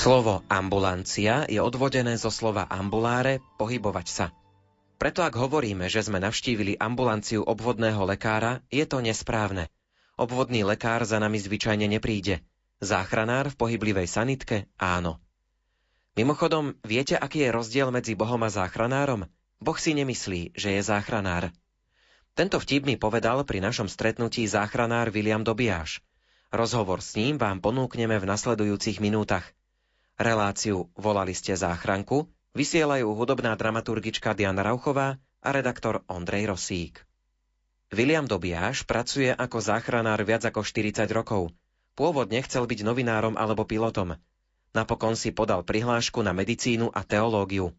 Slovo ambulancia je odvodené zo slova ambuláre, pohybovať sa. Preto ak hovoríme, že sme navštívili ambulanciu obvodného lekára, je to nesprávne. Obvodný lekár za nami zvyčajne nepríde. Záchranár v pohyblivej sanitke áno. Mimochodom, viete, aký je rozdiel medzi Bohom a záchranárom? Boh si nemyslí, že je záchranár. Tento vtip mi povedal pri našom stretnutí záchranár William Dobiaš. Rozhovor s ním vám ponúkneme v nasledujúcich minútach. Reláciu Volali ste záchranku vysielajú hudobná dramaturgička Diana Rauchová a redaktor Ondrej Rosík. William Dobiaš pracuje ako záchranár viac ako 40 rokov. Pôvodne chcel byť novinárom alebo pilotom. Napokon si podal prihlášku na medicínu a teológiu.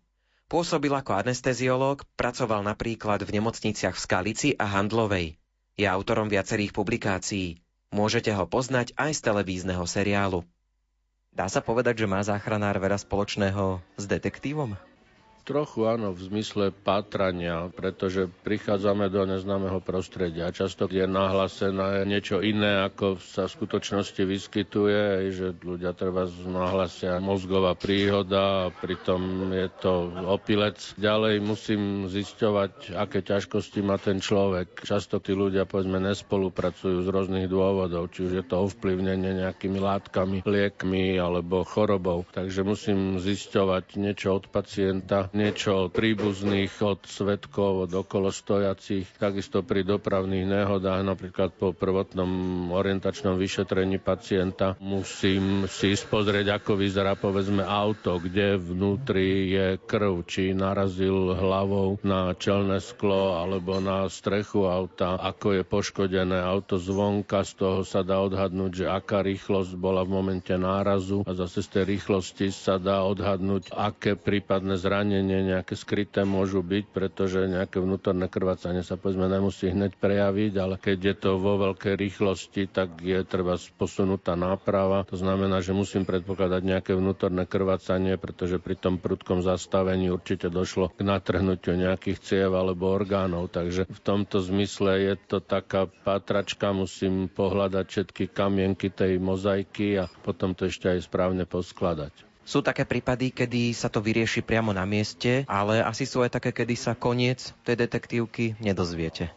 Pôsobil ako anesteziológ, pracoval napríklad v nemocniciach v Skalici a Handlovej. Je autorom viacerých publikácií. Môžete ho poznať aj z televízneho seriálu. Dá sa povedať, že má záchranár veľa spoločného s detektívom? Trochu áno, v zmysle pátrania, pretože prichádzame do neznámeho prostredia. Často je nahlásené niečo iné, ako sa v skutočnosti vyskytuje, že ľudia treba nahlasia mozgová príhoda a pritom je to opilec. Ďalej musím zisťovať, aké ťažkosti má ten človek. Často tí ľudia, povedzme, nespolupracujú z rôznych dôvodov, či už je to ovplyvnenie nejakými látkami, liekmi alebo chorobou. Takže musím zisťovať niečo od pacienta, niečo od príbuzných, od svetkov, od okolo stojacich, takisto pri dopravných nehodách, napríklad po prvotnom orientačnom vyšetrení pacienta. Musím si pozrieť, ako vyzerá povedzme auto, kde vnútri je krv, či narazil hlavou na čelné sklo alebo na strechu auta, ako je poškodené auto zvonka, z toho sa dá odhadnúť, že aká rýchlosť bola v momente nárazu. A zase z tej rýchlosti sa dá odhadnúť, aké prípadné zranenie zranenie nejaké skryté môžu byť, pretože nejaké vnútorné krvácanie sa povedzme nemusí hneď prejaviť, ale keď je to vo veľkej rýchlosti, tak je treba posunutá náprava. To znamená, že musím predpokladať nejaké vnútorné krvácanie, pretože pri tom prudkom zastavení určite došlo k natrhnutiu nejakých ciev alebo orgánov. Takže v tomto zmysle je to taká patračka, musím pohľadať všetky kamienky tej mozaiky a potom to ešte aj správne poskladať. Sú také prípady, kedy sa to vyrieši priamo na mieste, ale asi sú aj také, kedy sa koniec tej detektívky nedozviete.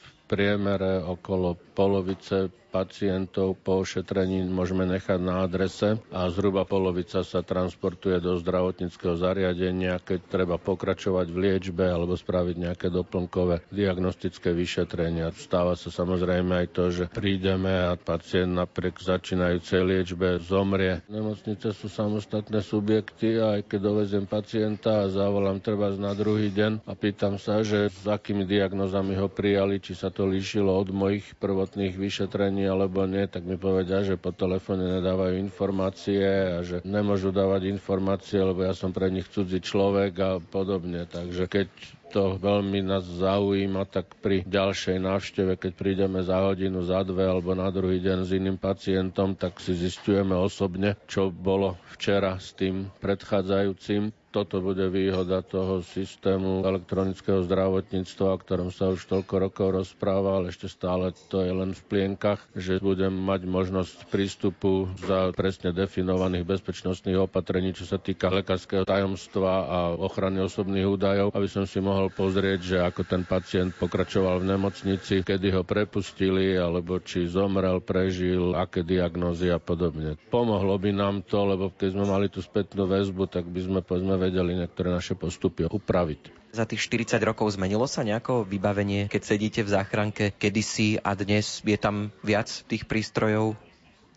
V priemere okolo polovice pacientov po ošetrení môžeme nechať na adrese a zhruba polovica sa transportuje do zdravotníckého zariadenia, keď treba pokračovať v liečbe alebo spraviť nejaké doplnkové diagnostické vyšetrenia. Stáva sa samozrejme aj to, že prídeme a pacient napriek začínajúcej liečbe zomrie. Nemocnice sú samostatné subjekty a aj keď dovezem pacienta a zavolám treba na druhý deň a pýtam sa, že s akými diagnozami ho prijali, či sa to líšilo od mojich prvotných vyšetrení alebo nie, tak mi povedia, že po telefóne nedávajú informácie a že nemôžu dávať informácie, lebo ja som pre nich cudzí človek a podobne. Takže keď to veľmi nás zaujíma, tak pri ďalšej návšteve, keď prídeme za hodinu, za dve alebo na druhý deň s iným pacientom, tak si zistujeme osobne, čo bolo včera s tým predchádzajúcim toto bude výhoda toho systému elektronického zdravotníctva, o ktorom sa už toľko rokov rozpráva, ale ešte stále to je len v plienkach, že budem mať možnosť prístupu za presne definovaných bezpečnostných opatrení, čo sa týka lekárskeho tajomstva a ochrany osobných údajov, aby som si mohol pozrieť, že ako ten pacient pokračoval v nemocnici, kedy ho prepustili, alebo či zomrel, prežil, aké diagnózy a podobne. Pomohlo by nám to, lebo keď sme mali tú spätnú väzbu, tak by sme povedzme vedeli niektoré naše postupy upraviť. Za tých 40 rokov zmenilo sa nejako vybavenie, keď sedíte v záchranke kedysi a dnes je tam viac tých prístrojov?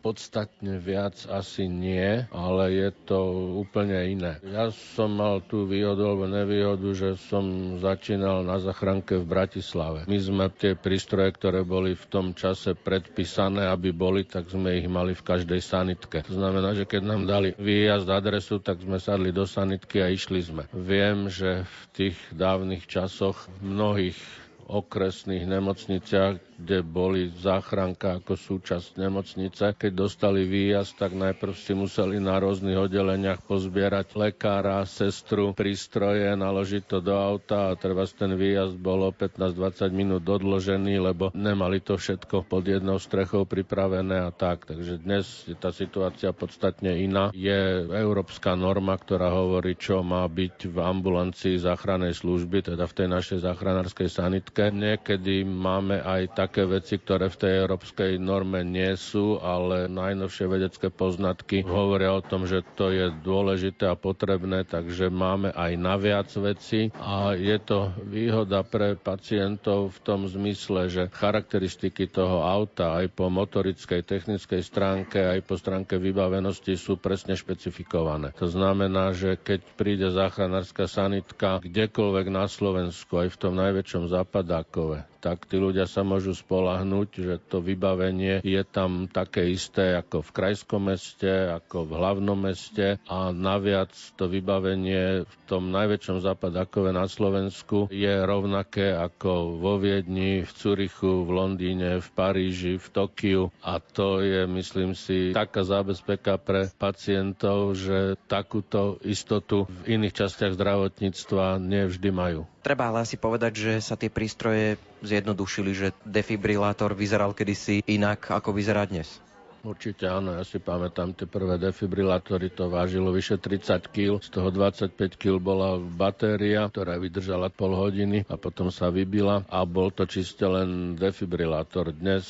Podstatne viac asi nie, ale je to úplne iné. Ja som mal tú výhodu alebo nevýhodu, že som začínal na zachránke v Bratislave. My sme tie prístroje, ktoré boli v tom čase predpísané, aby boli, tak sme ich mali v každej sanitke. To znamená, že keď nám dali výjazd adresu, tak sme sadli do sanitky a išli sme. Viem, že v tých dávnych časoch v mnohých okresných nemocniciach, kde boli záchranka ako súčasť nemocnice. Keď dostali výjazd, tak najprv si museli na rôznych oddeleniach pozbierať lekára, sestru, prístroje, naložiť to do auta a treba ten výjazd bolo 15-20 minút odložený, lebo nemali to všetko pod jednou strechou pripravené a tak. Takže dnes je tá situácia podstatne iná. Je európska norma, ktorá hovorí, čo má byť v ambulancii záchrannej služby, teda v tej našej záchranárskej sanitke. Niekedy máme aj tak také veci, ktoré v tej európskej norme nie sú, ale najnovšie vedecké poznatky hovoria o tom, že to je dôležité a potrebné, takže máme aj naviac veci a je to výhoda pre pacientov v tom zmysle, že charakteristiky toho auta aj po motorickej, technickej stránke, aj po stránke vybavenosti sú presne špecifikované. To znamená, že keď príde záchranárska sanitka kdekoľvek na Slovensku, aj v tom najväčšom západákove, tak tí ľudia sa môžu spolahnúť, že to vybavenie je tam také isté ako v krajskom meste, ako v hlavnom meste a naviac to vybavenie v tom najväčšom západakove na Slovensku je rovnaké ako vo Viedni, v Curichu, v Londýne, v Paríži, v Tokiu a to je, myslím si, taká zábezpeka pre pacientov, že takúto istotu v iných častiach zdravotníctva nevždy majú. Treba ale asi povedať, že sa tie prístroje zjednodušili, že defibrilátor vyzeral kedysi inak, ako vyzerá dnes. Určite áno, ja si pamätám tie prvé defibrilátory, to vážilo vyše 30 kg, z toho 25 kg bola batéria, ktorá vydržala pol hodiny a potom sa vybila a bol to čiste len defibrilátor. Dnes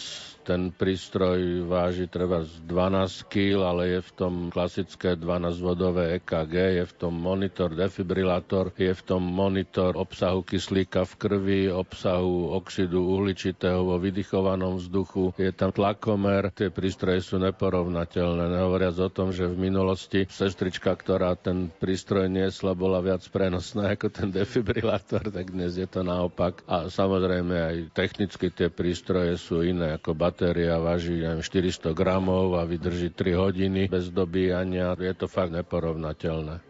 ten prístroj váži treba z 12 kg, ale je v tom klasické 12-vodové EKG, je v tom monitor defibrilátor, je v tom monitor obsahu kyslíka v krvi, obsahu oxidu uhličitého vo vydychovanom vzduchu, je tam tlakomer, tie prístroje sú neporovnateľné. Nehovoriac o tom, že v minulosti sestrička, ktorá ten prístroj niesla, bola viac prenosná ako ten defibrilátor, tak dnes je to naopak. A samozrejme aj technicky tie prístroje sú iné ako bat batéria váži 400 gramov a vydrží 3 hodiny bez dobíjania. Je to fakt neporovnateľné.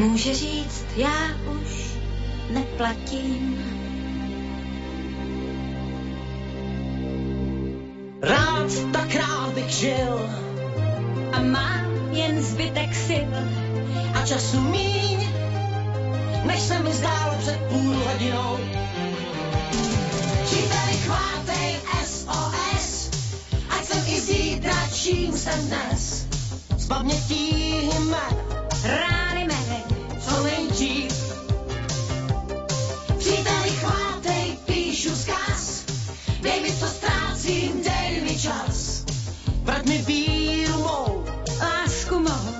Může říct, já už neplatím. Rád tak rád bych žil. A mám jen zbytek sil. A času míň, než se mi zdálo před půl hodinou. Příteli, chvátej SOS, ať jsem i zítra, čím jsem dnes. Z pamětí jmen, rány mé, co nejdřív. Příteli, chvátej, píšu zkaz, dej mi, co ztrácím, dej mi čas. Vrať mi víru mou, lásku mou,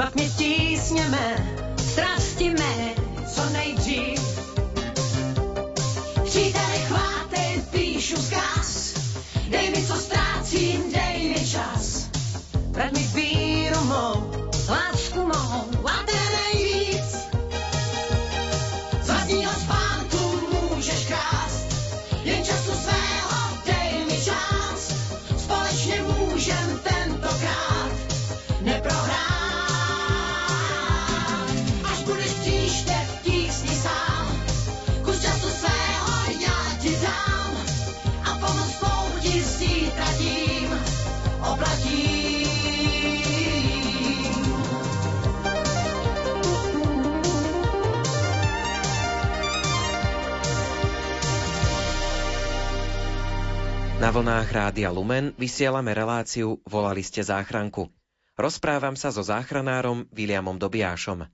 Zbav mě tísněme, strasti mé, co nejdřív. Příteli, chvátej, píšu zkaz, dej mi, co ztrácím, dej mi čas. Vrať mi víru mou, Na vlnách Rádia Lumen vysielame reláciu Volali ste záchranku. Rozprávam sa so záchranárom Williamom Dobiášom.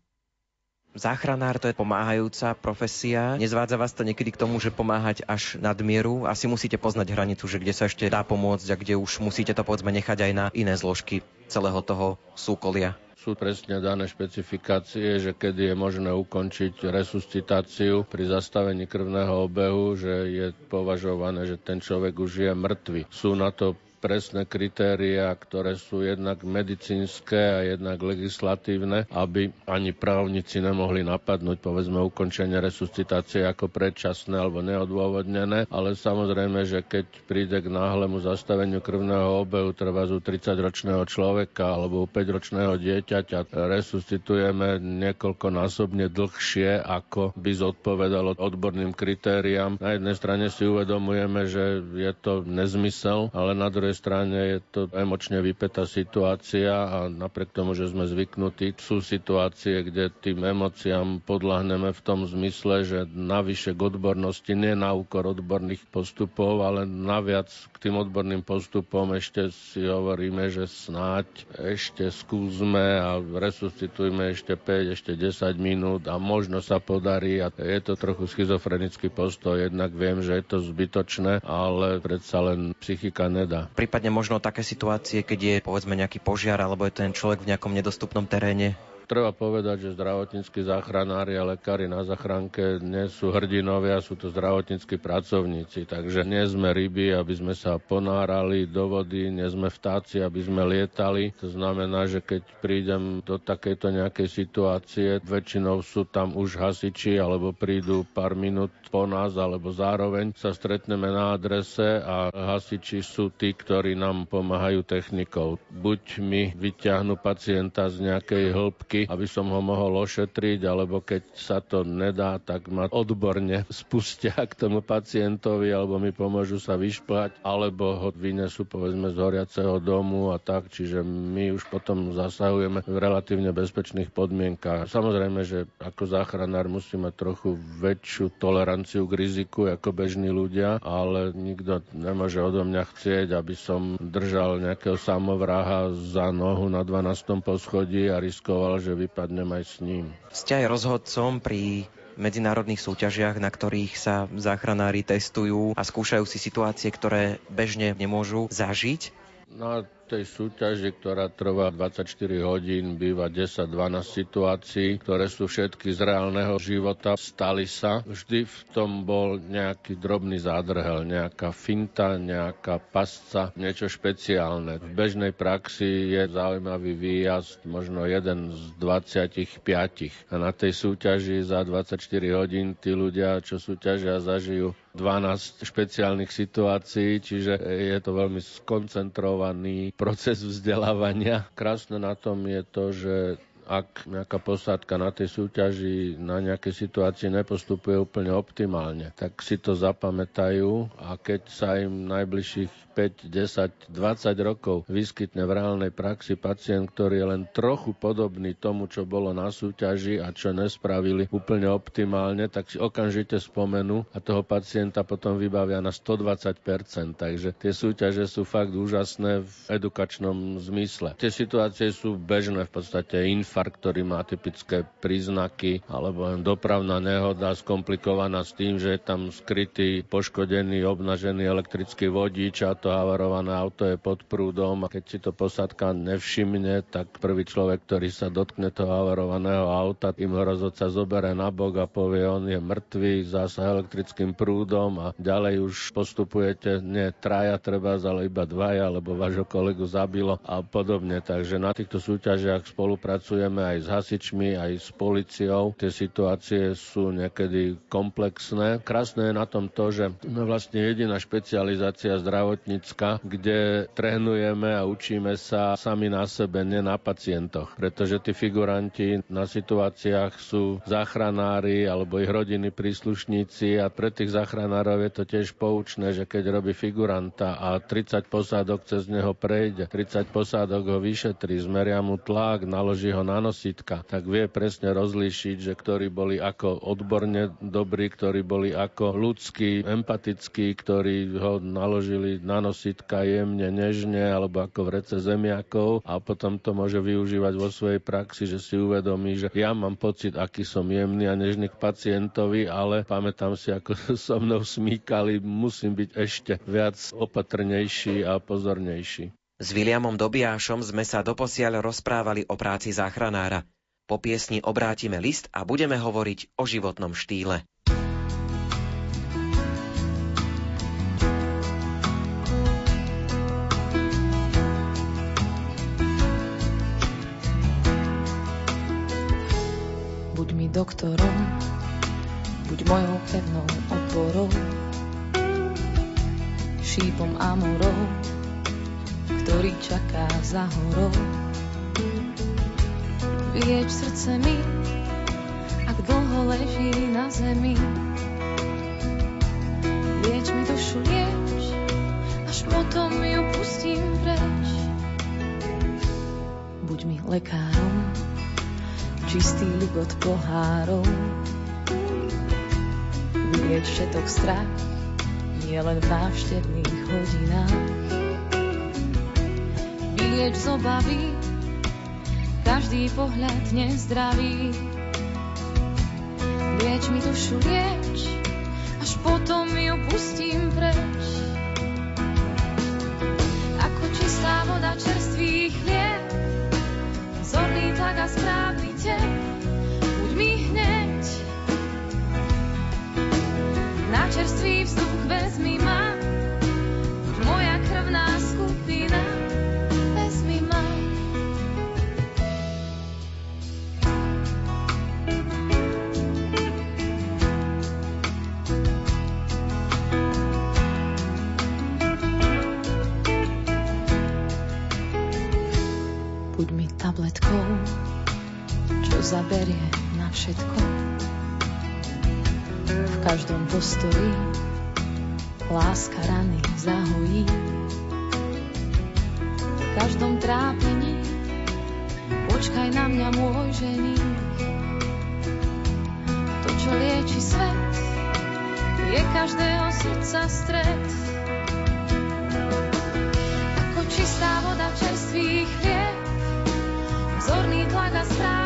Záchranár to je pomáhajúca profesia. Nezvádza vás to niekedy k tomu, že pomáhať až nadmieru? Asi musíte poznať hranicu, že kde sa ešte dá pomôcť a kde už musíte to povedzme nechať aj na iné zložky celého toho súkolia sú presne dané špecifikácie, že kedy je možné ukončiť resuscitáciu pri zastavení krvného obehu, že je považované, že ten človek už je mŕtvy. Sú na to presné kritériá, ktoré sú jednak medicínske a jednak legislatívne, aby ani právnici nemohli napadnúť, povedzme, ukončenie resuscitácie ako predčasné alebo neodôvodnené, ale samozrejme, že keď príde k náhlemu zastaveniu krvného obehu, treba u 30-ročného človeka alebo u 5-ročného dieťaťa, resuscitujeme niekoľkonásobne dlhšie, ako by zodpovedalo odborným kritériám. Na jednej strane si uvedomujeme, že je to nezmysel, ale na druhej strane je to emočne vypetá situácia a napriek tomu, že sme zvyknutí, sú situácie, kde tým emóciám podľahneme v tom zmysle, že navyše k odbornosti, nie na úkor odborných postupov, ale naviac k tým odborným postupom ešte si hovoríme, že snáď ešte skúsme a resuscitujme ešte 5, ešte 10 minút a možno sa podarí a je to trochu schizofrenický postoj, jednak viem, že je to zbytočné, ale predsa len psychika nedá prípadne možno také situácie, keď je povedzme nejaký požiar alebo je ten človek v nejakom nedostupnom teréne? Treba povedať, že zdravotníckí záchranári a lekári na zachránke nie sú hrdinovia, sú to zdravotníckí pracovníci. Takže nie sme ryby, aby sme sa ponárali do vody, nie sme vtáci, aby sme lietali. To znamená, že keď prídem do takejto nejakej situácie, väčšinou sú tam už hasiči alebo prídu pár minút po nás alebo zároveň sa stretneme na adrese a hasiči sú tí, ktorí nám pomáhajú technikou. Buď mi vyťahnú pacienta z nejakej hĺbky kroky, aby som ho mohol ošetriť, alebo keď sa to nedá, tak ma odborne spustia k tomu pacientovi, alebo mi pomôžu sa vyšplať, alebo ho vynesú povedzme z horiaceho domu a tak, čiže my už potom zasahujeme v relatívne bezpečných podmienkach. Samozrejme, že ako záchranár musí mať trochu väčšiu toleranciu k riziku ako bežní ľudia, ale nikto nemôže odo mňa chcieť, aby som držal nejakého samovraha za nohu na 12. poschodí a riskoval, že vypadnem aj s ním. Ste aj rozhodcom pri medzinárodných súťažiach, na ktorých sa záchranári testujú a skúšajú si situácie, ktoré bežne nemôžu zažiť. Na tej súťaži, ktorá trvá 24 hodín, býva 10-12 situácií, ktoré sú všetky z reálneho života, stali sa. Vždy v tom bol nejaký drobný zádrhel, nejaká finta, nejaká pasca, niečo špeciálne. V bežnej praxi je zaujímavý výjazd, možno jeden z 25. A na tej súťaži za 24 hodín tí ľudia, čo súťažia, zažijú 12 špeciálnych situácií, čiže je to veľmi skoncentrovaný proces vzdelávania. Krásne na tom je to, že ak nejaká posádka na tej súťaži na nejaké situácii nepostupuje úplne optimálne, tak si to zapamätajú a keď sa im najbližších 5, 10, 20 rokov vyskytne v reálnej praxi pacient, ktorý je len trochu podobný tomu, čo bolo na súťaži a čo nespravili úplne optimálne, tak si okamžite spomenú a toho pacienta potom vybavia na 120%. Takže tie súťaže sú fakt úžasné v edukačnom zmysle. Tie situácie sú bežné v podstate infarkt, ktorý má typické príznaky, alebo len dopravná nehoda skomplikovaná s tým, že je tam skrytý, poškodený, obnažený elektrický vodič a to havarované auto je pod prúdom. A keď si to posádka nevšimne, tak prvý človek, ktorý sa dotkne toho havarovaného auta, tým ho rozhodca zobere na bok a povie, on je mŕtvý, zásah elektrickým prúdom. A ďalej už postupujete nie traja treba, ale iba dvaja, lebo vášho kolegu zabilo. A podobne. Takže na týchto súťažiach spolupracujeme aj s hasičmi, aj s policiou. Tie situácie sú niekedy komplexné. Krásne je na tom to, že sme vlastne jediná špecializácia zdravotní zdravotnícka, kde trénujeme a učíme sa sami na sebe, nie na pacientoch. Pretože tí figuranti na situáciách sú záchranári alebo ich rodiny príslušníci a pre tých záchranárov je to tiež poučné, že keď robí figuranta a 30 posádok cez neho prejde, 30 posádok ho vyšetrí, zmeria mu tlak, naloží ho na nanositka, tak vie presne rozlíšiť, že ktorí boli ako odborne dobrí, ktorí boli ako ľudskí, empatickí, ktorí ho naložili nanositka jemne, nežne, alebo ako v rece zemiakov a potom to môže využívať vo svojej praxi, že si uvedomí, že ja mám pocit, aký som jemný a nežný k pacientovi, ale pamätám si, ako so mnou smíkali, musím byť ešte viac opatrnejší a pozornejší. S Williamom Dobiášom sme sa doposiaľ rozprávali o práci záchranára. Po piesni obrátime list a budeme hovoriť o životnom štýle. Buď mi doktorom, buď mojou pevnou oporou, šípom a morou, ktorý čaká za horou. Vieč srdce mi, ak dlho leží na zemi. Lieč mi dušu, lieč, až potom ju pustím preč. Buď mi lekárom, čistý ligot pohárov. Vylieč všetok strach, nie len v návštevných hodinách vylieč z obavy každý pohľad nezdravý. Lieč mi dušu, lieč, až potom ju pustím preč. Ako čistá voda čerstvý chlieb, zorný tlak a správny tep, buď mi hneď. Na čerstvý vzduch vezmi Každom postoji láska rany zahojí. V každom trápení počkaj na mňa môj žení. To, čo lieči svet, je každého srdca stred. Ako čistá voda čerstvých chlieb, zorný tlak a správny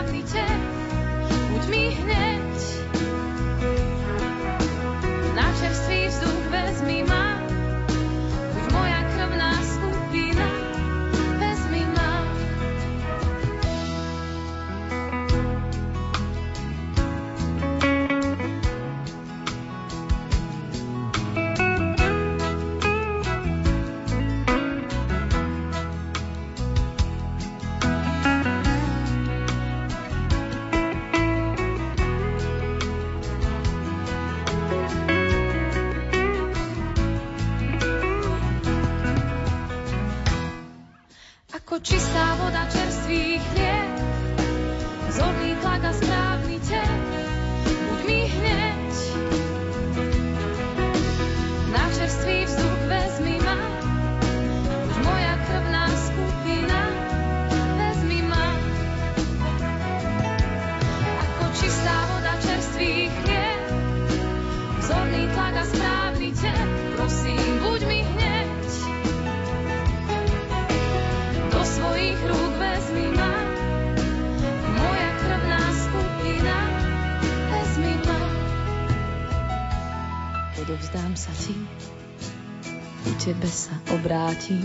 obrátim.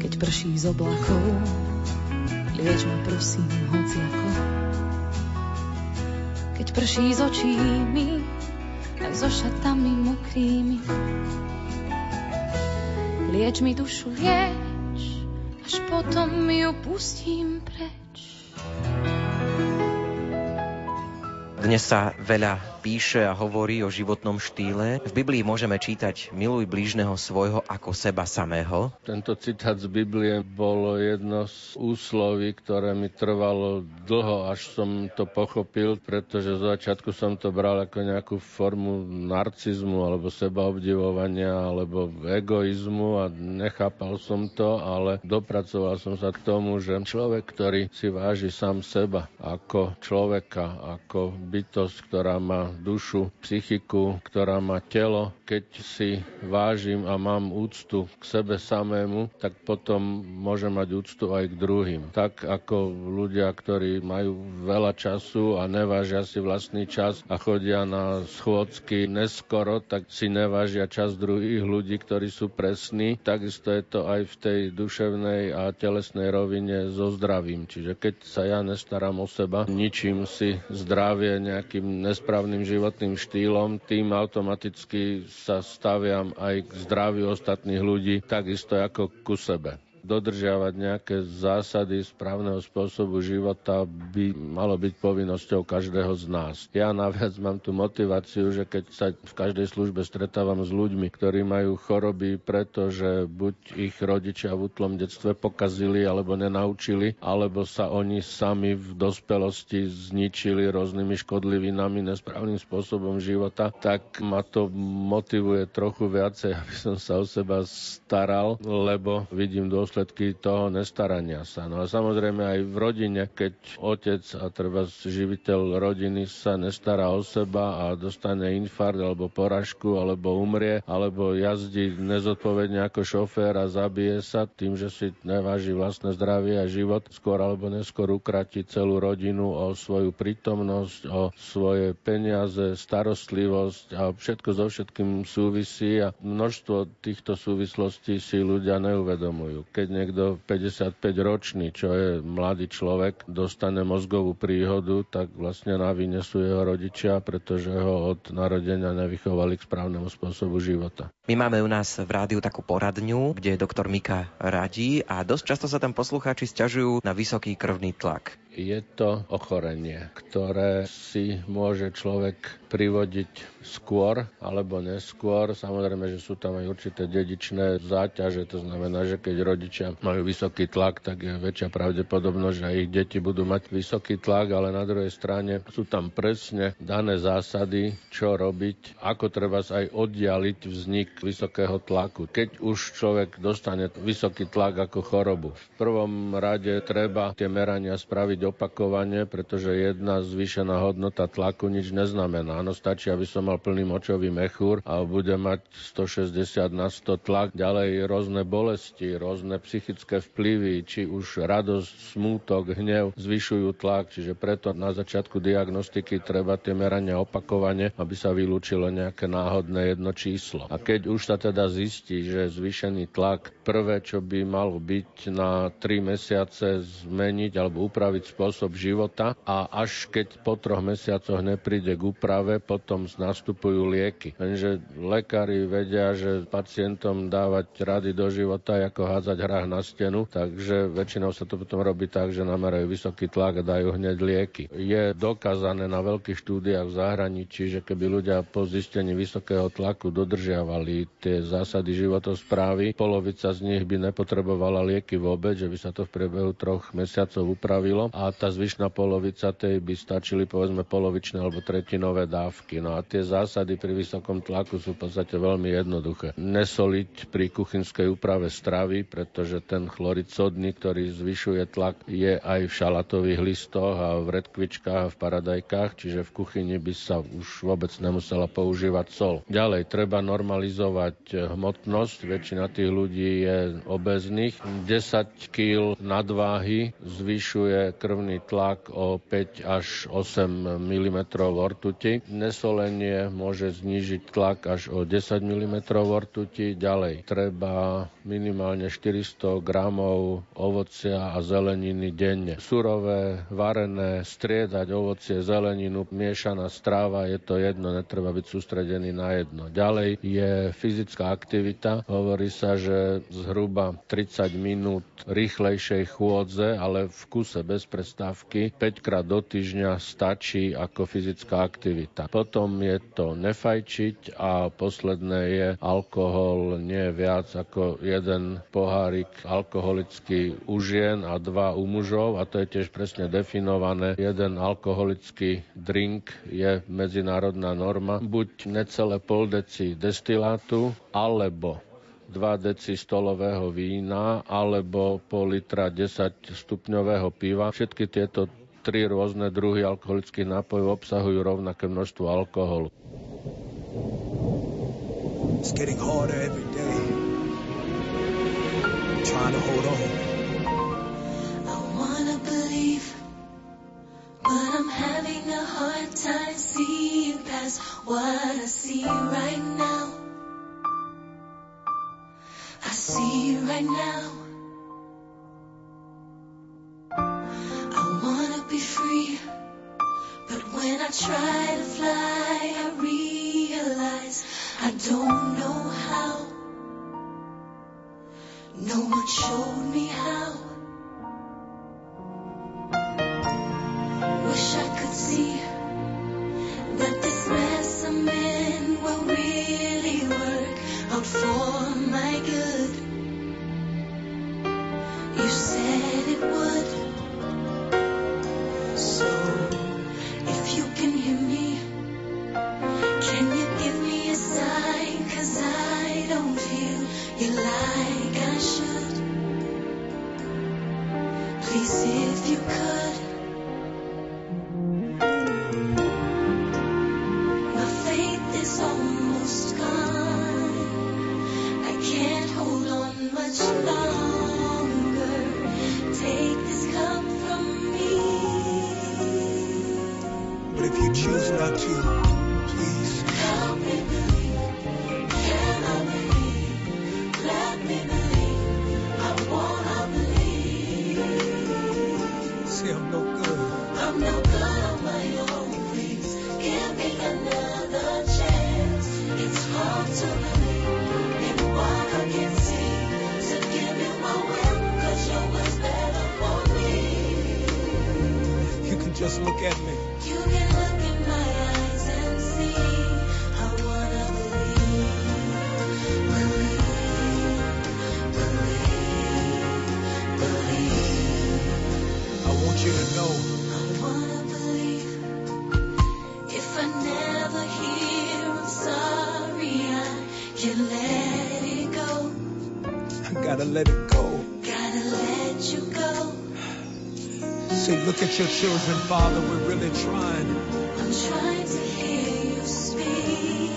Keď prší z oblakov, lieč ma prosím hociako. Keď prší z očí mi, aj so šatami mokrými. Lieč mi dušu, lieč, až potom ju pustím preč. Dnes sa veľa píše a hovorí o životnom štýle. V Biblii môžeme čítať miluj blížneho svojho ako seba samého. Tento citát z Biblie bolo jedno z úsloví, ktoré mi trvalo dlho, až som to pochopil, pretože z začiatku som to bral ako nejakú formu narcizmu alebo sebaobdivovania alebo egoizmu a nechápal som to, ale dopracoval som sa k tomu, že človek, ktorý si váži sám seba ako človeka, ako bytosť, ktorá má dušu, psychiku, ktorá má telo, keď si vážim a mám úctu k sebe samému, tak potom môžem mať úctu aj k druhým. Tak ako ľudia, ktorí majú veľa času a nevážia si vlastný čas a chodia na schôdzky neskoro, tak si nevážia čas druhých ľudí, ktorí sú presní. Takisto je to aj v tej duševnej a telesnej rovine so zdravím. Čiže keď sa ja nestaram o seba, ničím si zdravie nejakým nesprávnym životným štýlom, tým automaticky sa staviam aj k zdraviu ostatných ľudí, takisto ako ku sebe dodržiavať nejaké zásady správneho spôsobu života by malo byť povinnosťou každého z nás. Ja naviac mám tú motiváciu, že keď sa v každej službe stretávam s ľuďmi, ktorí majú choroby, pretože buď ich rodičia v útlom detstve pokazili alebo nenaučili, alebo sa oni sami v dospelosti zničili rôznymi škodlivinami, nesprávnym spôsobom života, tak ma to motivuje trochu viacej, aby som sa o seba staral, lebo vidím dôsledky dôsledky toho nestarania sa. No a samozrejme aj v rodine, keď otec a treba živiteľ rodiny sa nestará o seba a dostane infarkt alebo poražku alebo umrie, alebo jazdí nezodpovedne ako šofér a zabije sa tým, že si neváži vlastné zdravie a život, skôr alebo neskôr ukratí celú rodinu o svoju prítomnosť, o svoje peniaze, starostlivosť a všetko so všetkým súvisí a množstvo týchto súvislostí si ľudia neuvedomujú. Keď keď niekto 55 ročný, čo je mladý človek, dostane mozgovú príhodu, tak vlastne na vine sú jeho rodičia, pretože ho od narodenia nevychovali k správnemu spôsobu života. My máme u nás v rádiu takú poradňu, kde doktor Mika radí a dosť často sa tam poslucháči stiažujú na vysoký krvný tlak. Je to ochorenie, ktoré si môže človek privodiť skôr alebo neskôr. Samozrejme, že sú tam aj určité dedičné záťaže, to znamená, že keď rodičia majú vysoký tlak, tak je väčšia pravdepodobnosť, že ich deti budú mať vysoký tlak, ale na druhej strane sú tam presne dané zásady, čo robiť, ako treba sa aj oddialiť vznik vysokého tlaku. Keď už človek dostane vysoký tlak ako chorobu, v prvom rade treba tie merania spraviť opakovane, pretože jedna zvýšená hodnota tlaku nič neznamená. Áno, stačí, aby som mal plný močový mechúr a bude mať 160 na 100 tlak. Ďalej rôzne bolesti, rôzne psychické vplyvy, či už radosť, smútok, hnev zvyšujú tlak, čiže preto na začiatku diagnostiky treba tie merania opakovane, aby sa vylúčilo nejaké náhodné jedno číslo. A keď už sa teda zistí, že zvýšený tlak prvé, čo by malo byť na 3 mesiace zmeniť alebo upraviť spôsob života a až keď po troch mesiacoch nepríde k úprave, potom nastupujú lieky. Lenže lekári vedia, že pacientom dávať rady do života ako hádzať hrách na stenu, takže väčšinou sa to potom robí tak, že namerajú vysoký tlak a dajú hneď lieky. Je dokázané na veľkých štúdiách v zahraničí, že keby ľudia po zistení vysokého tlaku dodržiavali tie zásady životosprávy, polovica z nich by nepotrebovala lieky vôbec, že by sa to v priebehu troch mesiacov upravilo a a tá zvyšná polovica tej by stačili povedzme polovičné alebo tretinové dávky. No a tie zásady pri vysokom tlaku sú v podstate veľmi jednoduché. Nesoliť pri kuchynskej úprave stravy, pretože ten chlorid sodný, ktorý zvyšuje tlak, je aj v šalatových listoch a v redkvičkách a v paradajkách, čiže v kuchyni by sa už vôbec nemusela používať sol. Ďalej, treba normalizovať hmotnosť. Väčšina tých ľudí je obezných. 10 kg nadváhy zvyšuje krv krvný tlak o 5 až 8 mm ortuti. Nesolenie môže znížiť tlak až o 10 mm ortuti. Ďalej treba minimálne 400 gramov ovocia a zeleniny denne. Surové, varené, striedať ovocie, zeleninu, miešaná stráva, je to jedno, netreba byť sústredený na jedno. Ďalej je fyzická aktivita. Hovorí sa, že zhruba 30 minút rýchlejšej chôdze, ale v kuse bez prestávky 5 krát do týždňa stačí ako fyzická aktivita. Potom je to nefajčiť a posledné je alkohol nie viac ako jeden pohárik alkoholický u žien a dva u mužov a to je tiež presne definované. Jeden alkoholický drink je medzinárodná norma. Buď necelé pol deci destilátu alebo 2 deci stolového vína alebo pol litra 10 stupňového piva. Všetky tieto tri rôzne druhy alkoholických nápojov obsahujú rovnaké množstvo alkoholu. It's getting harder every day. Trying to hold on. I wanna believe, but I'm having a hard time seeing past what I see right now. I see right now. I wanna be free, but when I try to fly, I realize I don't know how. No one showed me how. Gotta let it go. Gotta let you go. See, look at your children, Father. We're really trying. I'm trying to hear you speak,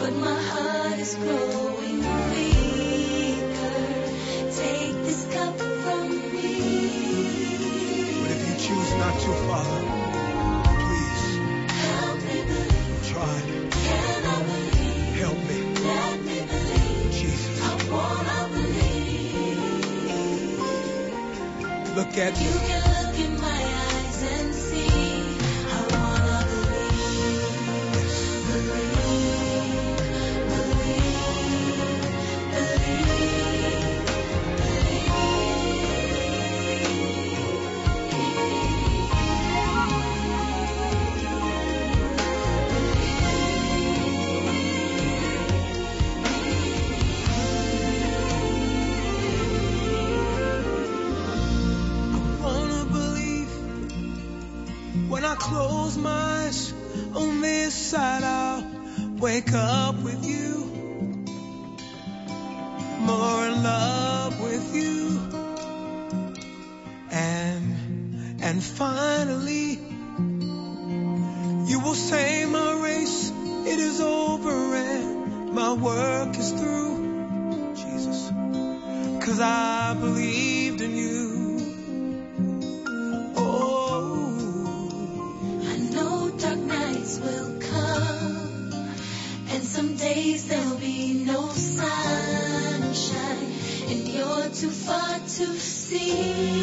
but my heart is growing weaker. Take this cup from me. But if you choose not to, Father, please help me believe. Try. Look at. You see.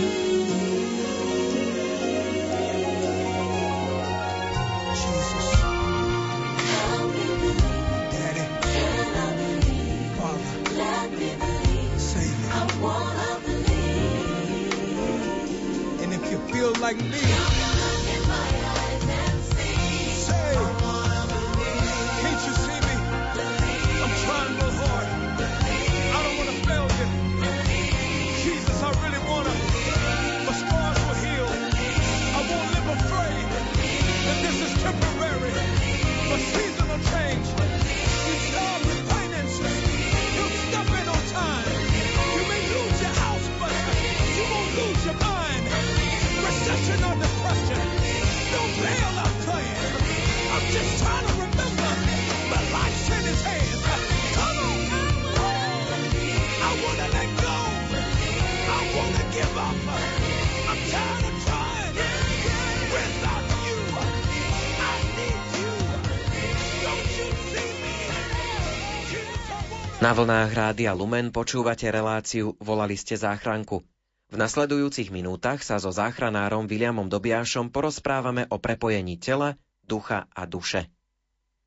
Na vlnách Rádia Lumen počúvate reláciu Volali ste záchranku. V nasledujúcich minútach sa so záchranárom Williamom Dobiašom porozprávame o prepojení tela, ducha a duše.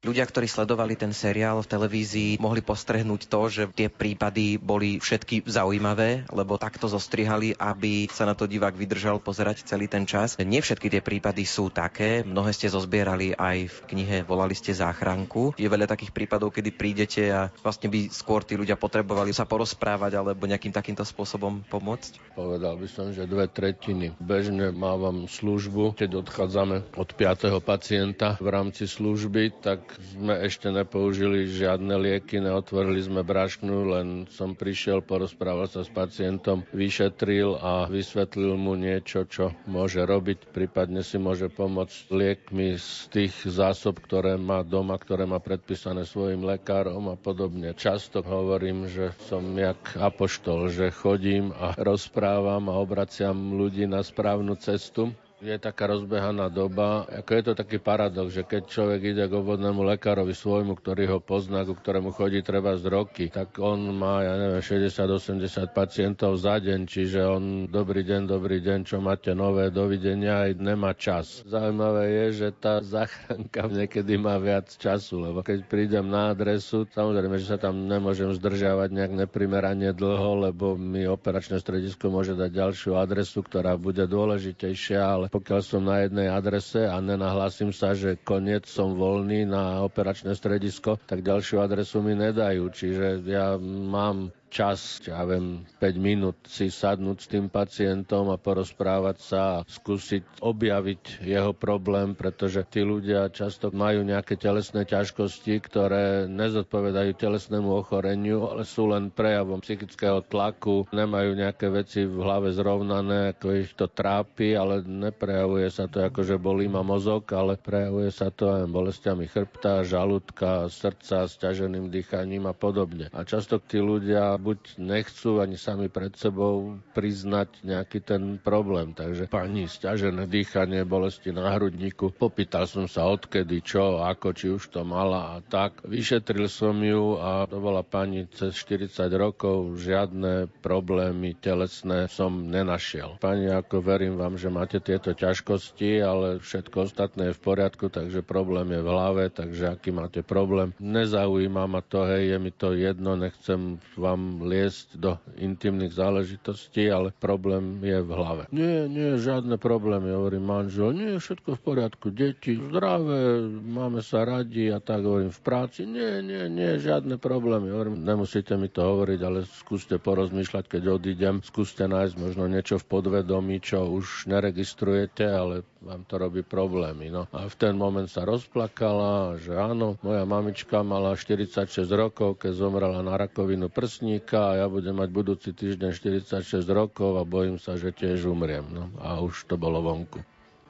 Ľudia, ktorí sledovali ten seriál v televízii, mohli postrehnúť to, že tie prípady boli všetky zaujímavé, lebo takto zostrihali, aby sa na to divák vydržal pozerať celý ten čas. Nie všetky tie prípady sú také, mnohé ste zozbierali aj v knihe Volali ste záchranku. Je veľa takých prípadov, kedy prídete a vlastne by skôr tí ľudia potrebovali sa porozprávať alebo nejakým takýmto spôsobom pomôcť. Povedal by som, že dve tretiny. Bežne mávam službu, keď odchádzame od piatého pacienta v rámci služby, tak sme ešte nepoužili žiadne lieky, neotvorili sme brašnu, len som prišiel, porozprával sa s pacientom, vyšetril a vysvetlil mu niečo, čo môže robiť, prípadne si môže pomôcť liekmi z tých zásob, ktoré má doma, ktoré má predpísané svojim lekárom a podobne. Často hovorím, že som jak apoštol, že chodím a rozprávam a obraciam ľudí na správnu cestu. Je taká rozbehaná doba, ako je to taký paradox, že keď človek ide k obvodnému lekárovi svojmu, ktorý ho pozná, ku ktorému chodí treba z roky, tak on má, ja neviem, 60-80 pacientov za deň, čiže on dobrý deň, dobrý deň, čo máte nové, dovidenia, aj nemá čas. Zaujímavé je, že tá záchranka niekedy má viac času, lebo keď prídem na adresu, samozrejme, že sa tam nemôžem zdržiavať nejak neprimerane dlho, lebo mi operačné stredisko môže dať ďalšiu adresu, ktorá bude dôležitejšia, ale pokiaľ som na jednej adrese a nenahlásim sa, že koniec som voľný na operačné stredisko, tak ďalšiu adresu mi nedajú. Čiže ja mám čas, ja viem, 5 minút si sadnúť s tým pacientom a porozprávať sa a skúsiť objaviť jeho problém, pretože tí ľudia často majú nejaké telesné ťažkosti, ktoré nezodpovedajú telesnému ochoreniu, ale sú len prejavom psychického tlaku, nemajú nejaké veci v hlave zrovnané, ako ich to trápi, ale neprejavuje sa to ako, že bolí ma mozog, ale prejavuje sa to aj bolestiami chrbta, žalúdka, srdca, sťaženým dýchaním a podobne. A často tí ľudia buď nechcú ani sami pred sebou priznať nejaký ten problém. Takže pani, stiažené dýchanie, bolesti na hrudníku. Popýtal som sa odkedy, čo, ako, či už to mala a tak. Vyšetril som ju a to bola pani cez 40 rokov. Žiadne problémy telesné som nenašiel. Pani, ako verím vám, že máte tieto ťažkosti, ale všetko ostatné je v poriadku, takže problém je v hlave, takže aký máte problém. Nezaujíma ma to, hej, je mi to jedno, nechcem vám liesť do intimných záležitostí, ale problém je v hlave. Nie, nie, žiadne problémy, hovorí manžel. Nie, všetko v poriadku, deti zdravé, máme sa radi a tak hovorím v práci. Nie, nie, nie, žiadne problémy. Hovorím, nemusíte mi to hovoriť, ale skúste porozmýšľať, keď odídem, skúste nájsť možno niečo v podvedomí, čo už neregistrujete, ale vám to robí problémy. No. A v ten moment sa rozplakala, že áno, moja mamička mala 46 rokov, keď zomrela na rakovinu prsníka a ja budem mať budúci týždeň 46 rokov a bojím sa, že tiež umriem. No. A už to bolo vonku.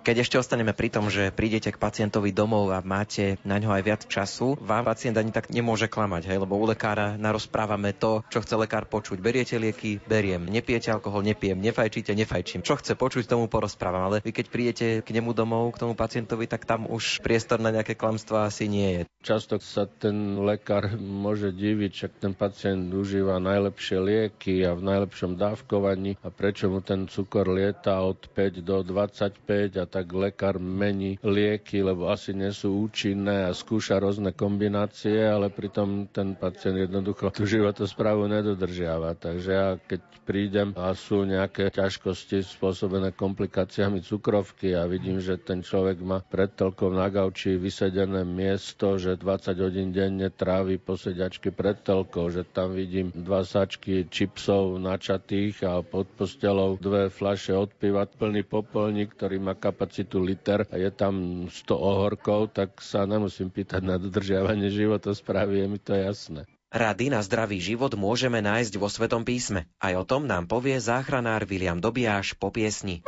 Keď ešte ostaneme pri tom, že prídete k pacientovi domov a máte na ňo aj viac času, vám pacient ani tak nemôže klamať, hej, lebo u lekára narozprávame to, čo chce lekár počuť. Beriete lieky, beriem. Nepijete alkohol, nepijem. Nefajčíte, nefajčím. Čo chce počuť, tomu porozprávam. Ale vy keď prídete k nemu domov, k tomu pacientovi, tak tam už priestor na nejaké klamstvá asi nie je. Často sa ten lekár môže diviť, však ten pacient užíva najlepšie lieky a v najlepšom dávkovaní a prečo mu ten cukor lieta od 5 do 25 a tak lekár mení lieky, lebo asi nie sú účinné a skúša rôzne kombinácie, ale pritom ten pacient jednoducho tú životosprávu nedodržiava. Takže ja keď prídem a sú nejaké ťažkosti spôsobené komplikáciami cukrovky a vidím, že ten človek má pred telkou na gauči vysedené miesto, že 20 hodín denne trávi poseďačky pred telkou, že tam vidím dva sačky čipsov načatých a pod postelou dve fľaše od plný popolník, ktorý má kapacitu kapacitu liter a je tam 100 ohorkov, tak sa nemusím pýtať na dodržiavanie životosprávy, je mi to jasné. Rady na zdravý život môžeme nájsť vo Svetom písme. Aj o tom nám povie záchranár William Dobiaš po piesni.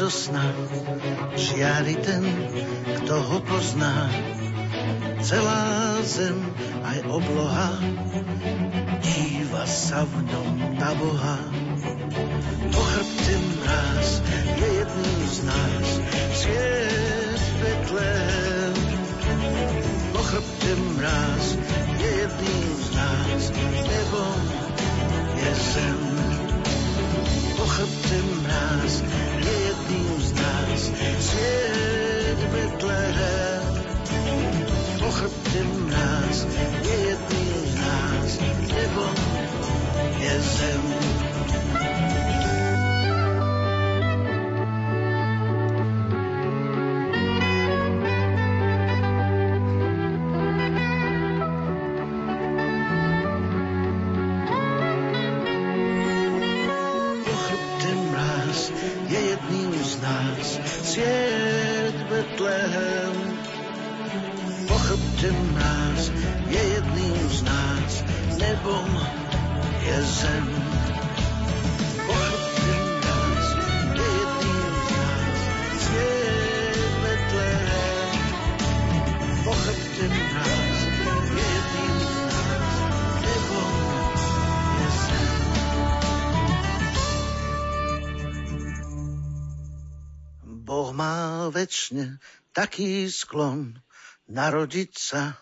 Zo sna, žiari ten, kto ho pozná celá zem aj obloha, díva sa v ňom na Boha. Väčšine taký sklon narodiť sa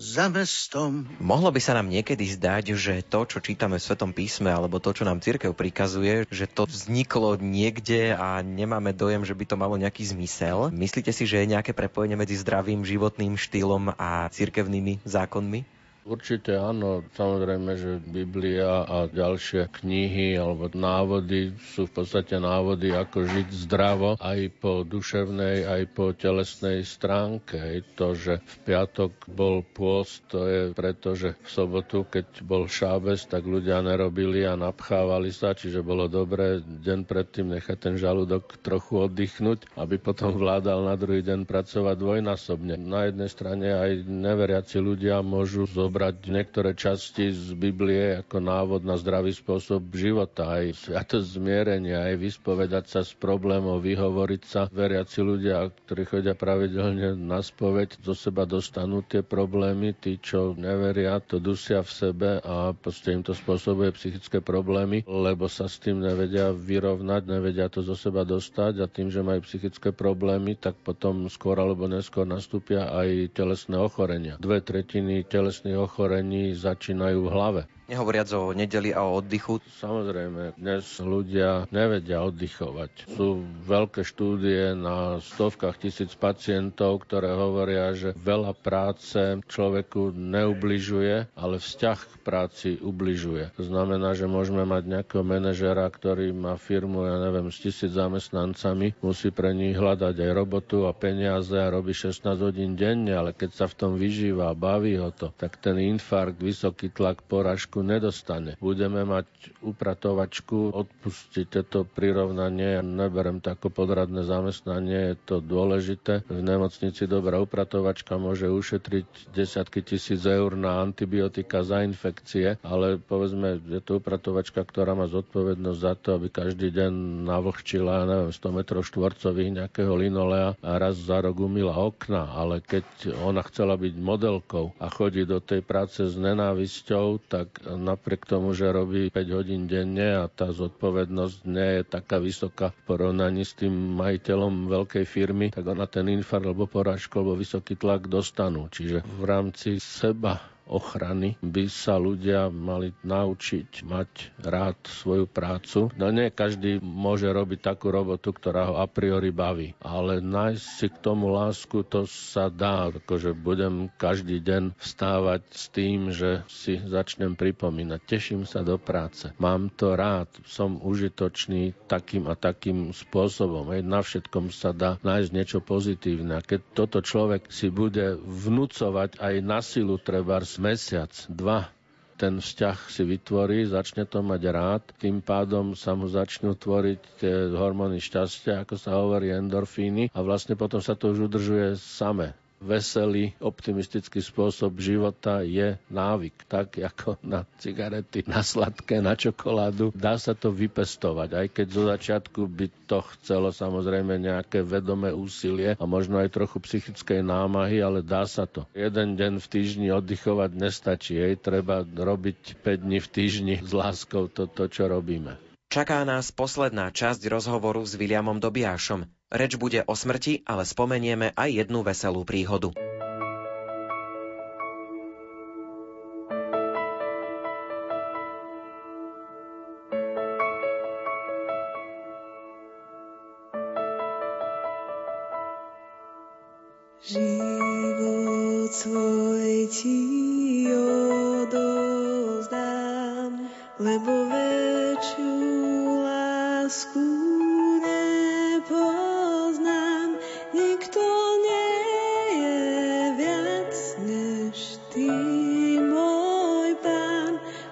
za mestom. Mohlo by sa nám niekedy zdať, že to, čo čítame v Svetom písme, alebo to, čo nám církev prikazuje, že to vzniklo niekde a nemáme dojem, že by to malo nejaký zmysel. Myslíte si, že je nejaké prepojenie medzi zdravým životným štýlom a církevnými zákonmi? Určite áno, samozrejme, že Biblia a ďalšie knihy alebo návody sú v podstate návody, ako žiť zdravo aj po duševnej, aj po telesnej stránke. To, že v piatok bol pôst, to je preto, že v sobotu, keď bol šábes, tak ľudia nerobili a napchávali sa, čiže bolo dobré deň predtým nechať ten žalúdok trochu oddychnúť, aby potom vládal na druhý deň pracovať dvojnásobne. Na jednej strane aj neveriaci ľudia môžu zobrať niektoré časti z Biblie ako návod na zdravý spôsob života, aj sviatosť zmierenia, aj vyspovedať sa z problémov, vyhovoriť sa. Veriaci ľudia, ktorí chodia pravidelne na spoveď, zo seba dostanú tie problémy, tí, čo neveria, to dusia v sebe a proste im to spôsobuje psychické problémy, lebo sa s tým nevedia vyrovnať, nevedia to zo seba dostať a tým, že majú psychické problémy, tak potom skôr alebo neskôr nastúpia aj telesné ochorenia. Dve tretiny telesných ochorení začínajú v hlave. Nehovoriac o nedeli a o oddychu. Samozrejme, dnes ľudia nevedia oddychovať. Sú veľké štúdie na stovkách tisíc pacientov, ktoré hovoria, že veľa práce človeku neubližuje, ale vzťah k práci ubližuje. To znamená, že môžeme mať nejakého manažera, ktorý má firmu, ja neviem, s tisíc zamestnancami, musí pre nich hľadať aj robotu a peniaze a robí 16 hodín denne, ale keď sa v tom vyžíva a baví ho to, tak ten infarkt, vysoký tlak, poražku nedostane. Budeme mať upratovačku, odpustiť toto prirovnanie, ja neberem to ako podradné zamestnanie, je to dôležité. V nemocnici dobrá upratovačka môže ušetriť desiatky tisíc eur na antibiotika za infekcie, ale povedzme, je to upratovačka, ktorá má zodpovednosť za to, aby každý deň navlhčila, neviem, 100 metrov štvorcových nejakého linolea a raz za rok umila okna, ale keď ona chcela byť modelkou a chodí do tej práce s nenávisťou, tak napriek tomu, že robí 5 hodín denne a tá zodpovednosť nie je taká vysoká v porovnaní s tým majiteľom veľkej firmy, tak ona ten infarkt alebo porážku alebo vysoký tlak dostanú. Čiže v rámci seba ochrany by sa ľudia mali naučiť mať rád svoju prácu. No nie každý môže robiť takú robotu, ktorá ho a priori baví, ale nájsť si k tomu lásku, to sa dá, akože budem každý deň vstávať s tým, že si začnem pripomínať. Teším sa do práce, mám to rád, som užitočný takým a takým spôsobom. Hej, na všetkom sa dá nájsť niečo pozitívne. A keď toto človek si bude vnúcovať aj na silu trebárs mesiac, dva ten vzťah si vytvorí, začne to mať rád, tým pádom sa mu začnú tvoriť tie hormóny šťastia, ako sa hovorí, endorfíny a vlastne potom sa to už udržuje same veselý, optimistický spôsob života je návyk. Tak ako na cigarety, na sladké, na čokoládu. Dá sa to vypestovať, aj keď zo začiatku by to chcelo samozrejme nejaké vedomé úsilie a možno aj trochu psychickej námahy, ale dá sa to. Jeden deň v týždni oddychovať nestačí. Jej treba robiť 5 dní v týždni s láskou to, to čo robíme. Čaká nás posledná časť rozhovoru s Williamom Dobiášom. Reč bude o smrti, ale spomenieme aj jednu veselú príhodu.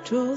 Pán, čo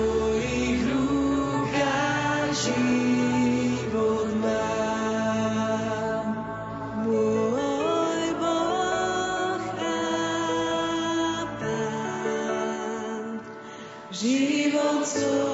tvojich rukách život mám. Môj Boh a Pán, život svoj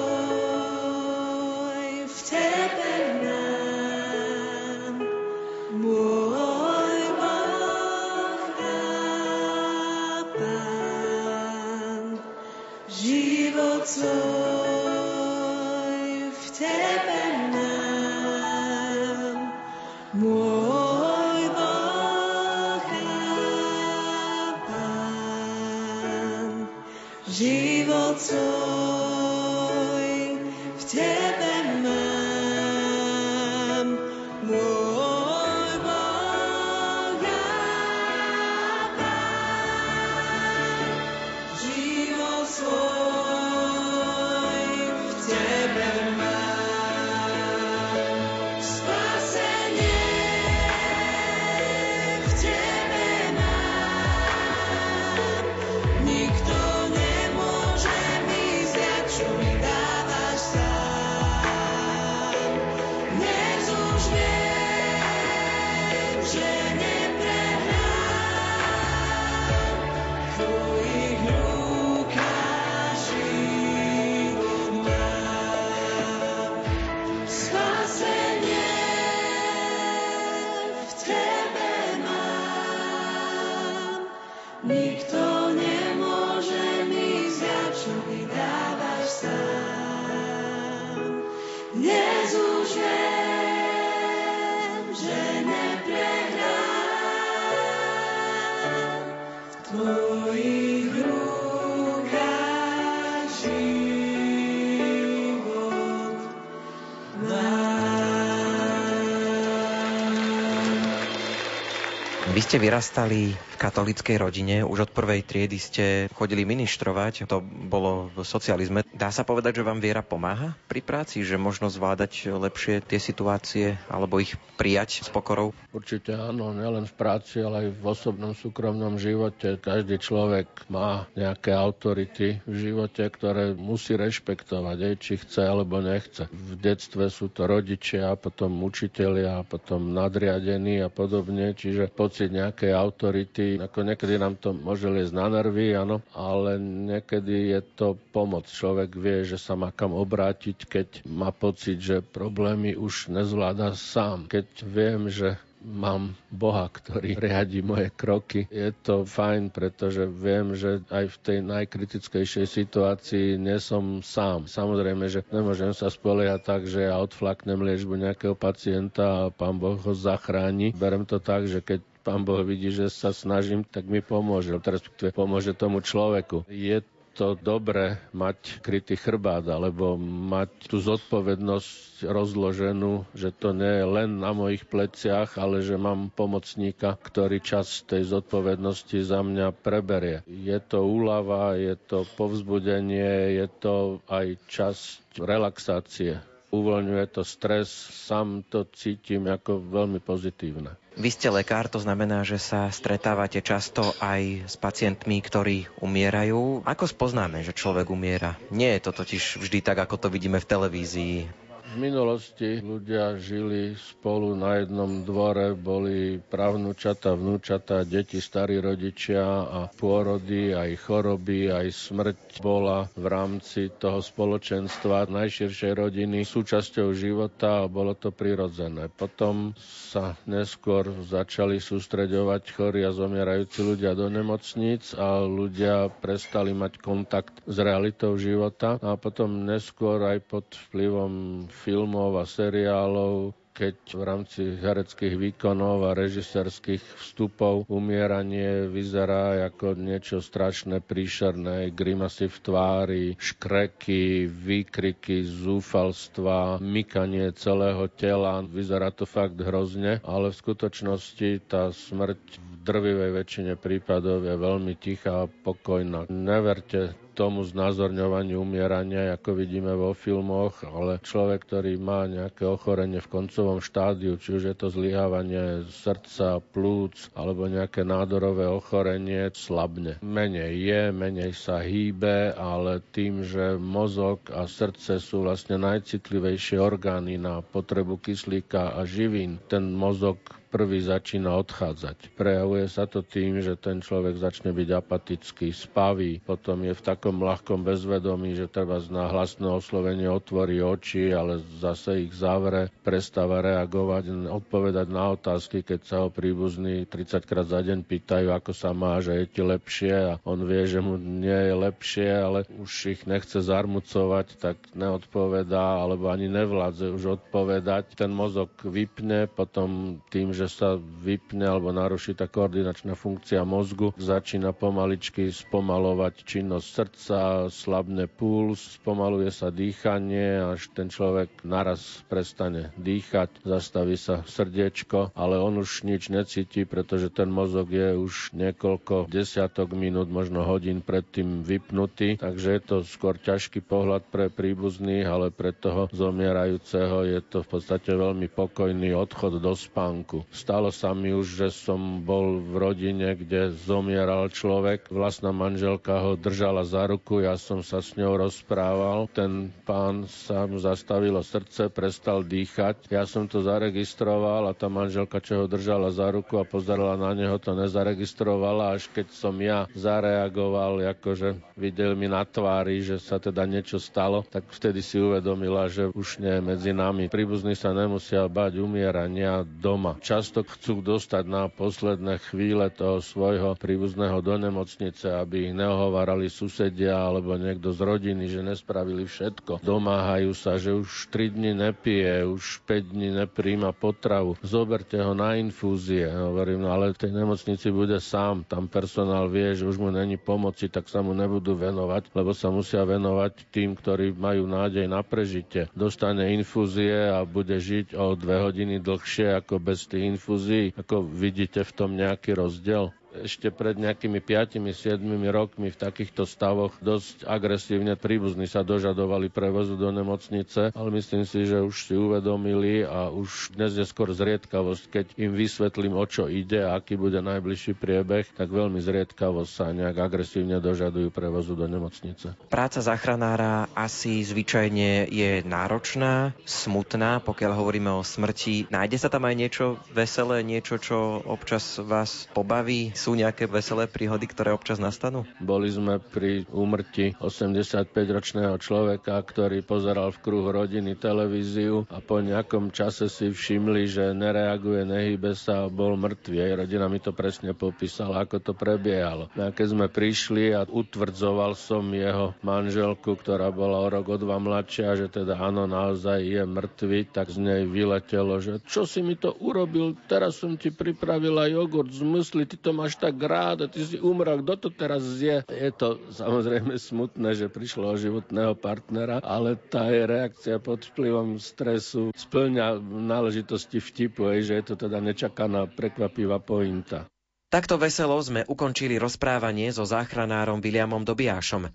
Vy ste vyrastali v katolickej rodine, už od prvej triedy ste chodili ministrovať, to bolo v socializme, Dá sa povedať, že vám viera pomáha pri práci, že možno zvládať lepšie tie situácie alebo ich prijať s pokorou? Určite áno, nielen v práci, ale aj v osobnom súkromnom živote. Každý človek má nejaké autority v živote, ktoré musí rešpektovať, aj či chce alebo nechce. V detstve sú to rodičia, potom učitelia, potom nadriadení a podobne, čiže pocit nejakej autority, ako niekedy nám to môže liesť na nervy, áno, ale niekedy je to pomoc. Človek vie, že sa má kam obrátiť, keď má pocit, že problémy už nezvláda sám. Keď viem, že mám Boha, ktorý riadi moje kroky. Je to fajn, pretože viem, že aj v tej najkritickejšej situácii nie som sám. Samozrejme, že nemôžem sa spoliehať tak, že ja odflaknem liečbu nejakého pacienta a pán Boh ho zachráni. Berem to tak, že keď pán Boh vidí, že sa snažím, tak mi pomôže, respektíve pomôže tomu človeku. Je to dobre mať krytý chrbát alebo mať tú zodpovednosť rozloženú, že to nie je len na mojich pleciach, ale že mám pomocníka, ktorý čas tej zodpovednosti za mňa preberie. Je to úlava, je to povzbudenie, je to aj čas relaxácie uvoľňuje to stres, sám to cítim ako veľmi pozitívne. Vy ste lekár, to znamená, že sa stretávate často aj s pacientmi, ktorí umierajú. Ako spoznáme, že človek umiera? Nie je to totiž vždy tak, ako to vidíme v televízii. V minulosti ľudia žili spolu na jednom dvore, boli pravnúčata, vnúčata, deti, starí rodičia a pôrody, aj choroby, aj smrť bola v rámci toho spoločenstva najširšej rodiny súčasťou života a bolo to prirodzené. Potom sa neskôr začali sústreďovať chorí a zomierajúci ľudia do nemocníc a ľudia prestali mať kontakt s realitou života a potom neskôr aj pod vplyvom filmov a seriálov, keď v rámci hereckých výkonov a režisérskych vstupov umieranie vyzerá ako niečo strašné, príšerné, grimasy v tvári, škreky, výkriky, zúfalstva, mykanie celého tela. Vyzerá to fakt hrozne, ale v skutočnosti tá smrť v drvivej väčšine prípadov je veľmi tichá a pokojná. Neverte tomu znázorňovaniu umierania, ako vidíme vo filmoch, ale človek, ktorý má nejaké ochorenie v koncovom štádiu, či už je to zlyhávanie srdca, plúc alebo nejaké nádorové ochorenie, slabne. Menej je, menej sa hýbe, ale tým, že mozog a srdce sú vlastne najcitlivejšie orgány na potrebu kyslíka a živín, ten mozog prvý začína odchádzať. Prejavuje sa to tým, že ten človek začne byť apatický, spavý, potom je v takom ľahkom bezvedomí, že treba na hlasné oslovenie otvorí oči, ale zase ich zavre, prestáva reagovať, odpovedať na otázky, keď sa ho príbuzní 30 krát za deň pýtajú, ako sa má, že je ti lepšie a on vie, že mu nie je lepšie, ale už ich nechce zarmucovať, tak neodpovedá, alebo ani nevládze už odpovedať. Ten mozog vypne, potom tým, že sa vypne alebo naruší tá koordinačná funkcia mozgu, začína pomaličky spomalovať činnosť srdca, slabne puls, spomaluje sa dýchanie, až ten človek naraz prestane dýchať, zastaví sa srdiečko, ale on už nič necíti, pretože ten mozog je už niekoľko desiatok minút, možno hodín predtým vypnutý, takže je to skôr ťažký pohľad pre príbuzných, ale pre toho zomierajúceho je to v podstate veľmi pokojný odchod do spánku. Stalo sa mi už, že som bol v rodine, kde zomieral človek. Vlastná manželka ho držala za ruku, ja som sa s ňou rozprával. Ten pán sa mu zastavilo srdce, prestal dýchať. Ja som to zaregistroval a tá manželka, čo ho držala za ruku a pozerala na neho, to nezaregistrovala. Až keď som ja zareagoval, akože videl mi na tvári, že sa teda niečo stalo, tak vtedy si uvedomila, že už nie je medzi nami. Príbuzní sa nemusia bať umierania doma. Čas často chcú dostať na posledné chvíle toho svojho príbuzného do nemocnice, aby ich neohovárali susedia alebo niekto z rodiny, že nespravili všetko. Domáhajú sa, že už 3 dni nepije, už 5 dní nepríjma potravu. Zoberte ho na infúzie. Hovorím, no ale v tej nemocnici bude sám. Tam personál vie, že už mu není pomoci, tak sa mu nebudú venovať, lebo sa musia venovať tým, ktorí majú nádej na prežitie. Dostane infúzie a bude žiť o dve hodiny dlhšie ako bez tých infúzií. Ako vidíte v tom nejaký rozdiel? Ešte pred nejakými 5-7 rokmi v takýchto stavoch dosť agresívne príbuzní sa dožadovali prevozu do nemocnice, ale myslím si, že už si uvedomili a už dnes je skôr zriedkavosť, keď im vysvetlím, o čo ide a aký bude najbližší priebeh, tak veľmi zriedkavo sa nejak agresívne dožadujú prevozu do nemocnice. Práca záchranára asi zvyčajne je náročná, smutná, pokiaľ hovoríme o smrti. Nájde sa tam aj niečo veselé, niečo, čo občas vás pobaví? Sú nejaké veselé príhody, ktoré občas nastanú? Boli sme pri úmrti 85-ročného človeka, ktorý pozeral v kruhu rodiny televíziu a po nejakom čase si všimli, že nereaguje, nehybe sa a bol mŕtvý. Aj rodina mi to presne popísala, ako to prebiehalo. A keď sme prišli a utvrdzoval som jeho manželku, ktorá bola o rok o dva mladšia, že teda áno, naozaj je mŕtvy, tak z nej vyletelo, že čo si mi to urobil, teraz som ti pripravila jogurt z mysli, ty to máš tak rád a ty si umrel, kto to teraz zje? Je to samozrejme smutné, že prišlo o životného partnera, ale tá je reakcia pod vplyvom stresu splňa náležitosti vtipu, že je to teda nečakaná prekvapivá pointa. Takto veselo sme ukončili rozprávanie so záchranárom Williamom Dobiášom.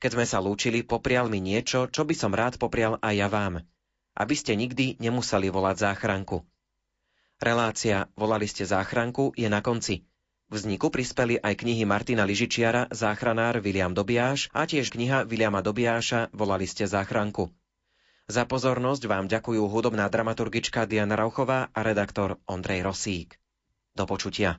Keď sme sa lúčili, poprial mi niečo, čo by som rád poprial aj ja vám. Aby ste nikdy nemuseli volať záchranku. Relácia Volali ste záchranku je na konci. Vzniku prispeli aj knihy Martina Ližičiara Záchranár William Dobiáš a tiež kniha Williama Dobiáša Volali ste záchranku. Za pozornosť vám ďakujú hudobná dramaturgička Diana Rauchová a redaktor Ondrej Rosík. Do počutia.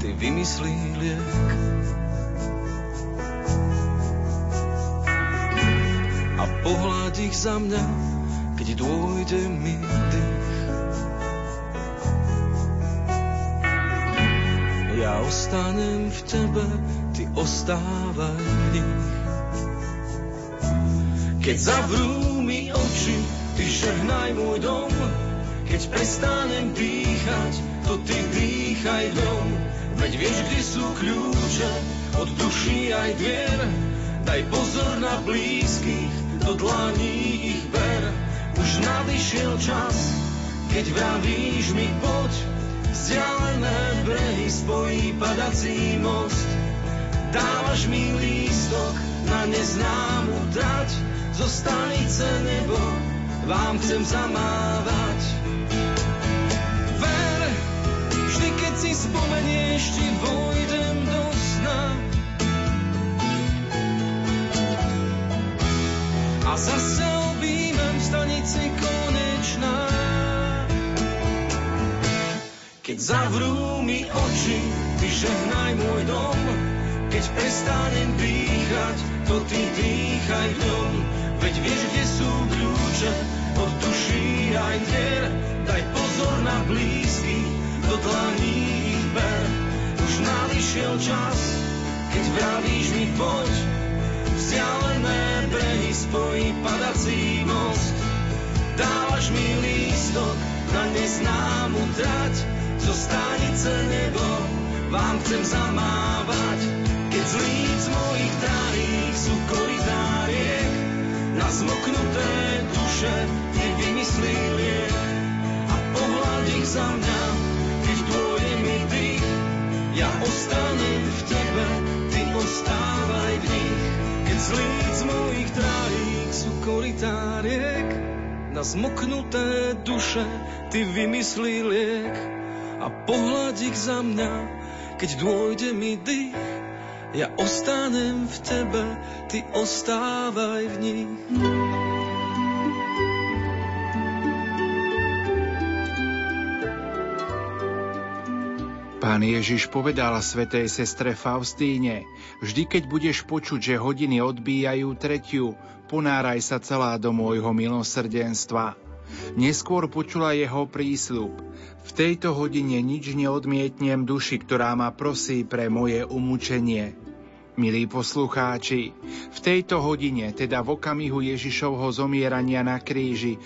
ty vymyslí liek. A pohľad ich za mňa, keď dôjde mi dých. Ja ostanem v tebe, ty ostávaj v nich. Keď zavrú mi oči, ty žehnaj môj dom, keď prestanem dýchať, to ty dýchaj v ňom. Veď vieš, kde sú kľúče od duší aj dvier. Daj pozor na blízkych, do dlaní ich ber. Už nadišiel čas, keď vravíš mi poď. Vzdialené brehy spojí padací most. Dávaš mi lístok na neznámu trať. Zo stanice nebo vám chcem zamávať. Spomenieš, ti vojdem do sna. A zase objímem stanici konečná. Keď zavrú mi oči, ty žehnaj môj dom. Keď prestanem dýchať, to ty dýchaj v ňom. Veď vieš, kde sú kľúče od duší aj dvier. Daj pozor na blízky, do dlaní ich ber. Už nadišiel čas, keď vravíš mi poď. Vzdialené brehy spojí padací most. Dávaš mi lístok na neznámu trať, zo stanice nebo vám chcem zamávať. Keď z líc mojich drahých sú koridáriek, na zmoknuté duše vymyslí liek. A za mňa, Ja ostanem v tebe, ty ostávaj v nich. Keď z líc mojich trájík sú korytá riek, na zmoknuté duše ty vymyslí liek a pohľad za mňa, keď dôjde mi dých. Ja ostanem v tebe, ty ostávaj v nich. Pán Ježiš povedal svetej sestre Faustíne, vždy keď budeš počuť, že hodiny odbíjajú tretiu, ponáraj sa celá do môjho milosrdenstva. Neskôr počula jeho prísľub. V tejto hodine nič neodmietnem duši, ktorá ma prosí pre moje umúčenie. Milí poslucháči, v tejto hodine, teda v okamihu Ježišovho zomierania na kríži,